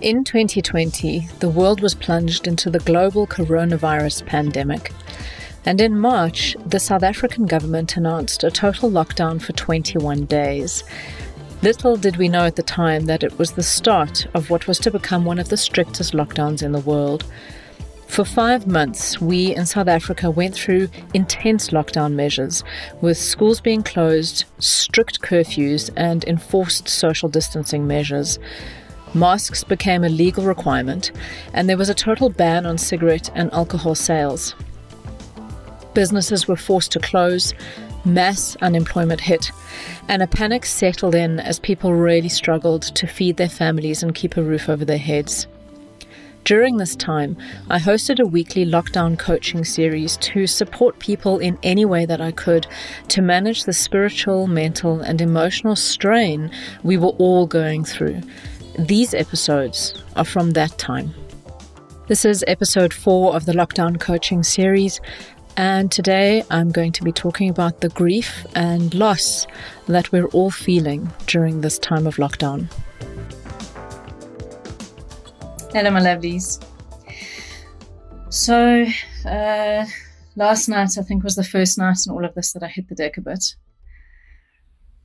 In 2020, the world was plunged into the global coronavirus pandemic. And in March, the South African government announced a total lockdown for 21 days. Little did we know at the time that it was the start of what was to become one of the strictest lockdowns in the world. For five months, we in South Africa went through intense lockdown measures, with schools being closed, strict curfews, and enforced social distancing measures. Masks became a legal requirement, and there was a total ban on cigarette and alcohol sales. Businesses were forced to close, mass unemployment hit, and a panic settled in as people really struggled to feed their families and keep a roof over their heads. During this time, I hosted a weekly lockdown coaching series to support people in any way that I could to manage the spiritual, mental, and emotional strain we were all going through. These episodes are from that time. This is episode four of the lockdown coaching series, and today I'm going to be talking about the grief and loss that we're all feeling during this time of lockdown. Hello, my lovelies. So, uh, last night I think was the first night in all of this that I hit the deck a bit.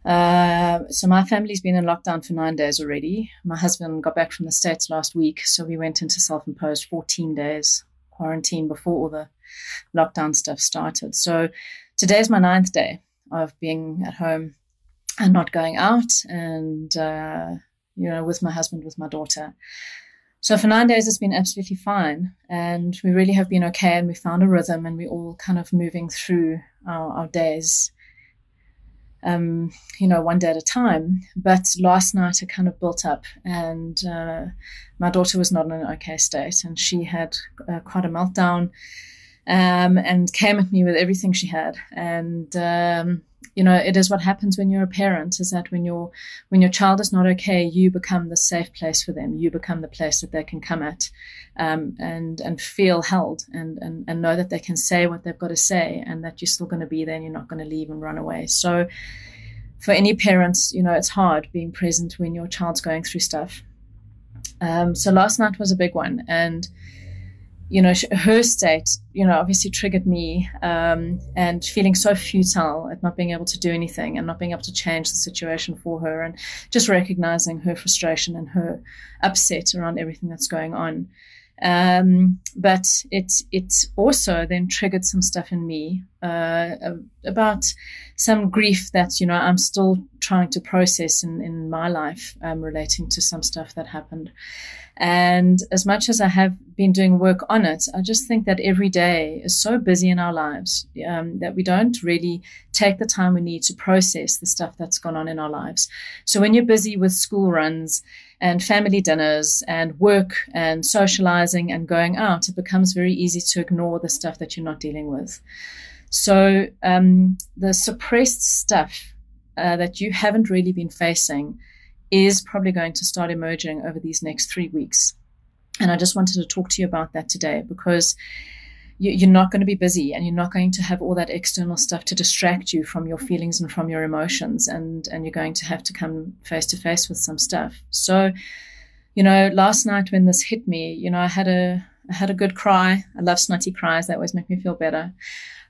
Uh, so my family's been in lockdown for nine days already. My husband got back from the States last week, so we went into self-imposed 14 days quarantine before all the lockdown stuff started. So today's my ninth day of being at home and not going out and, uh, you know, with my husband, with my daughter. So for nine days, it's been absolutely fine. And we really have been okay. And we found a rhythm and we're all kind of moving through our, our days, um, you know, one day at a time. But last night, it kind of built up. And uh, my daughter was not in an okay state. And she had uh, quite a meltdown um, and came at me with everything she had. And, um, you know it is what happens when you're a parent is that when your when your child is not okay you become the safe place for them. You become the place that they can come at um, and and feel held and, and and know that they can say what they've got to say and that you're still going to be there and you're not going to leave and run away. So for any parents you know it's hard being present when your child's going through stuff. Um, so last night was a big one and you know, her state, you know, obviously triggered me um, and feeling so futile at not being able to do anything and not being able to change the situation for her and just recognizing her frustration and her upset around everything that's going on. Um, but it it also then triggered some stuff in me uh, about some grief that you know I'm still trying to process in in my life um, relating to some stuff that happened. And as much as I have been doing work on it, I just think that every day is so busy in our lives um, that we don't really take the time we need to process the stuff that's gone on in our lives. So when you're busy with school runs and family dinners and work and socializing and going out, it becomes very easy to ignore the stuff that you're not dealing with. So um, the suppressed stuff uh, that you haven't really been facing is probably going to start emerging over these next three weeks. And I just wanted to talk to you about that today because you're not going to be busy and you're not going to have all that external stuff to distract you from your feelings and from your emotions and and you're going to have to come face to face with some stuff. So you know last night when this hit me you know i had a i had a good cry. I love snotty cries. That always make me feel better.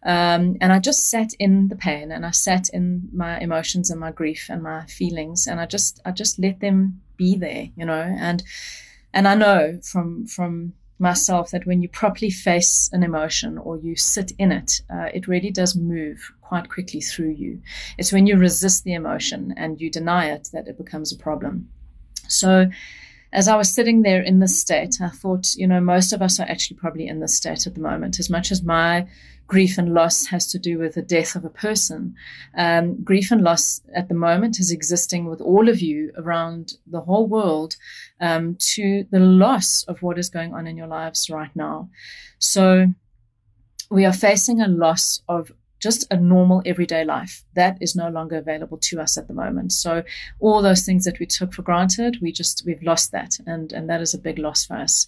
Um, and I just sat in the pain and I sat in my emotions and my grief and my feelings and I just I just let them be there, you know, and and I know from from myself that when you properly face an emotion or you sit in it, uh, it really does move quite quickly through you. It's when you resist the emotion and you deny it that it becomes a problem. So as I was sitting there in this state, I thought, you know, most of us are actually probably in this state at the moment. As much as my grief and loss has to do with the death of a person, um, grief and loss at the moment is existing with all of you around the whole world um, to the loss of what is going on in your lives right now. So we are facing a loss of just a normal everyday life. That is no longer available to us at the moment. So all those things that we took for granted, we just we've lost that, and and that is a big loss for us.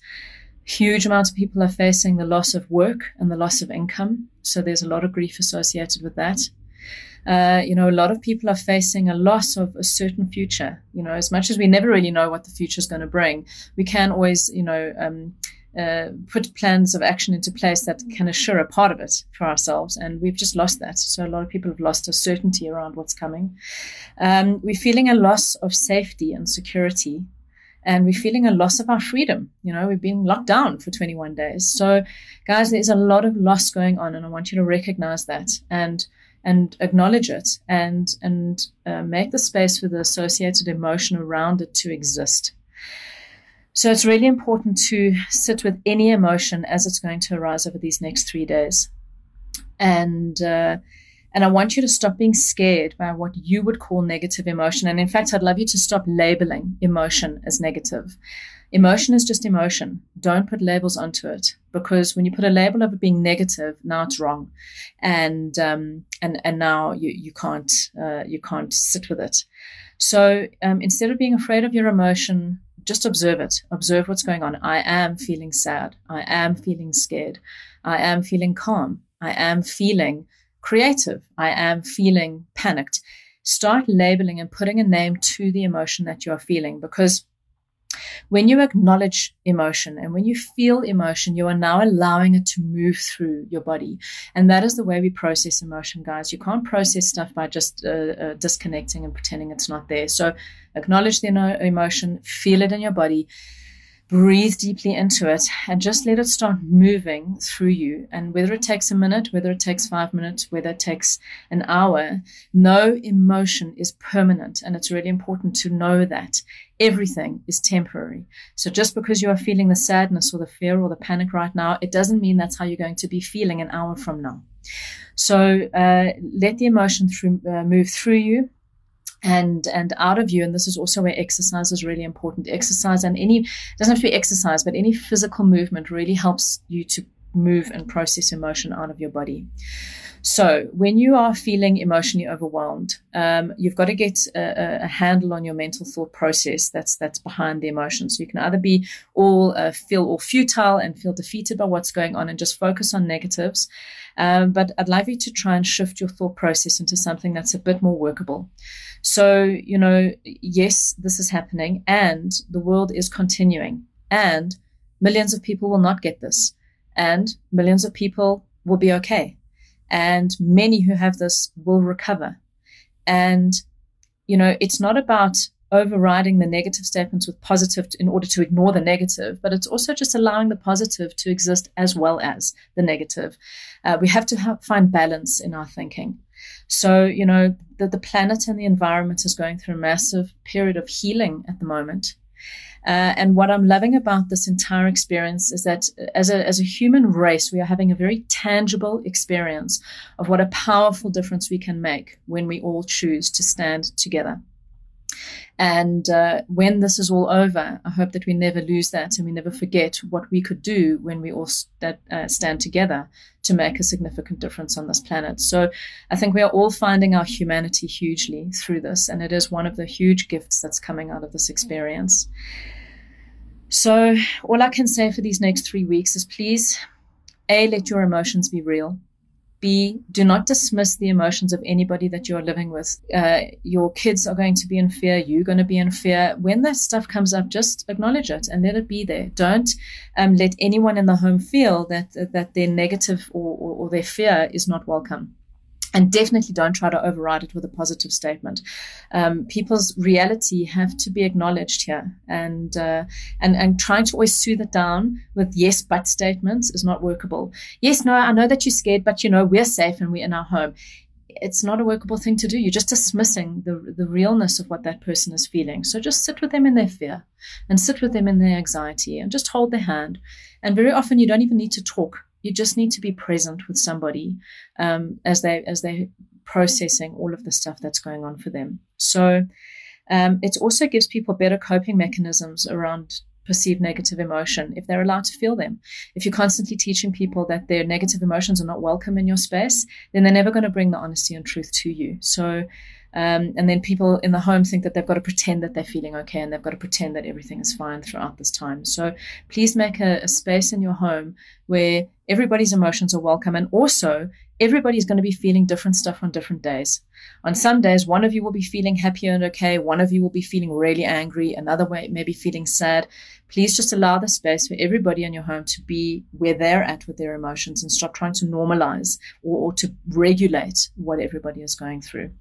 Huge amounts of people are facing the loss of work and the loss of income. So there's a lot of grief associated with that. Uh, you know, a lot of people are facing a loss of a certain future. You know, as much as we never really know what the future is going to bring, we can always, you know, um, uh, put plans of action into place that can assure a part of it for ourselves. And we've just lost that. So a lot of people have lost a certainty around what's coming. Um, we're feeling a loss of safety and security. And we're feeling a loss of our freedom. You know, we've been locked down for 21 days. So, guys, there's a lot of loss going on, and I want you to recognize that and and acknowledge it and and uh, make the space for the associated emotion around it to exist. So it's really important to sit with any emotion as it's going to arise over these next three days. And, uh, and I want you to stop being scared by what you would call negative emotion. And in fact, I'd love you to stop labeling emotion as negative. Emotion is just emotion. Don't put labels onto it because when you put a label of it being negative, now it's wrong, and um, and and now you you can't uh, you can't sit with it. So um, instead of being afraid of your emotion, just observe it. Observe what's going on. I am feeling sad. I am feeling scared. I am feeling calm. I am feeling creative. I am feeling panicked. Start labeling and putting a name to the emotion that you are feeling because when you acknowledge emotion and when you feel emotion, you are now allowing it to move through your body. And that is the way we process emotion, guys. You can't process stuff by just uh, uh, disconnecting and pretending it's not there. So acknowledge the emotion, feel it in your body breathe deeply into it and just let it start moving through you. And whether it takes a minute, whether it takes five minutes, whether it takes an hour, no emotion is permanent. And it's really important to know that everything is temporary. So just because you are feeling the sadness or the fear or the panic right now, it doesn't mean that's how you're going to be feeling an hour from now. So uh, let the emotion through, uh, move through you and and out of you and this is also where exercise is really important. Exercise and any doesn't have to be exercise but any physical movement really helps you to move and process emotion out of your body. So when you are feeling emotionally overwhelmed um, you've got to get a, a, handle on your mental thought process that's that's behind the emotion. So you can either be all uh, feel all futile and feel defeated by what's going on and just focus on negatives. Um, but i'd like you to try and shift your thought process into something that's a bit more workable so, you know, yes, this is happening and the world is continuing and millions of people will not get this and millions of people will be okay. And many who have this will recover. And, you know, it's not about overriding the negative statements with positive in order to ignore the negative, but it's also just allowing the positive to exist as well as the negative. Uh, we have to have, find balance in our thinking. So, you know, the, the planet and the environment is going through a massive period of healing at the moment. Uh, and what I'm loving about this entire experience is that as a, as a human race, we are having a very tangible experience of what a powerful difference we can make when we all choose to stand together. And uh, when this is all over, I hope that we never lose that and we never forget what we could do when we all st- uh, stand together to make a significant difference on this planet. So I think we are all finding our humanity hugely through this, and it is one of the huge gifts that's coming out of this experience. So all I can say for these next three weeks is please, A, let your emotions be real. B, do not dismiss the emotions of anybody that you're living with. Uh, your kids are going to be in fear. You're going to be in fear. When that stuff comes up, just acknowledge it and let it be there. Don't um, let anyone in the home feel that that their negative or, or, or their fear is not welcome and definitely don't try to override it with a positive statement. Um, people's reality have to be acknowledged here, and uh, and and trying to always soothe it down with yes but statements is not workable. Yes, no, I know that you're scared, but you know we're safe and we're in our home. It's not a workable thing to do. You're just dismissing the the realness of what that person is feeling. So just sit with them in their fear, and sit with them in their anxiety, and just hold their hand. And very often you don't even need to talk you just need to be present with somebody um, as they as they processing all of the stuff that's going on for them. So um, it also gives people better coping mechanisms around perceived negative emotion if they're allowed to feel them. If you're constantly teaching people that their negative emotions are not welcome in your space, then they're never going to bring the honesty and truth to you. So um, and then people in the home think that they've got to pretend that they're feeling okay and they've got to pretend that everything is fine throughout this time. So please make a, a space in your home where everybody's emotions are welcome and also everybody's going to be feeling different stuff on different days. On some days, one of you will be feeling happy and okay, one of you will be feeling really angry, another way maybe feeling sad. Please just allow the space for everybody in your home to be where they're at with their emotions and stop trying to normalize or, or to regulate what everybody is going through.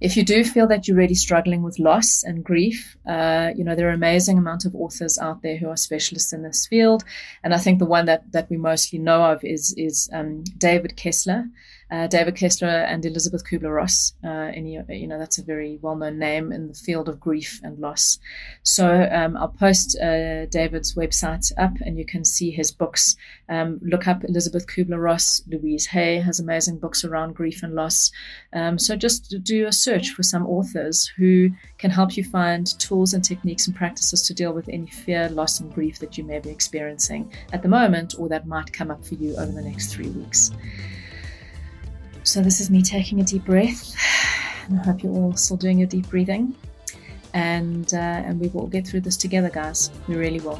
If you do feel that you're really struggling with loss and grief, uh, you know, there are amazing amount of authors out there who are specialists in this field. And I think the one that, that we mostly know of is, is um, David Kessler uh, David Kessler and Elisabeth Kubler-Ross. Uh, you, know that's a very well-known name in the field of grief and loss. So um, I'll post uh, David's website up, and you can see his books. Um, look up Elisabeth Kubler-Ross. Louise Hay has amazing books around grief and loss. Um, so just do a search for some authors who can help you find tools and techniques and practices to deal with any fear, loss, and grief that you may be experiencing at the moment, or that might come up for you over the next three weeks. So, this is me taking a deep breath. I hope you're all still doing your deep breathing. And, uh, and we will get through this together, guys. We really will.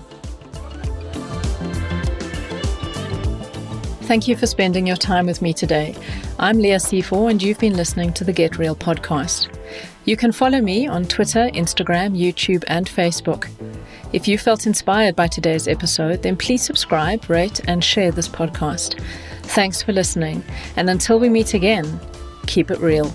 Thank you for spending your time with me today. I'm Leah Sefor, and you've been listening to the Get Real podcast. You can follow me on Twitter, Instagram, YouTube, and Facebook. If you felt inspired by today's episode, then please subscribe, rate, and share this podcast. Thanks for listening, and until we meet again, keep it real.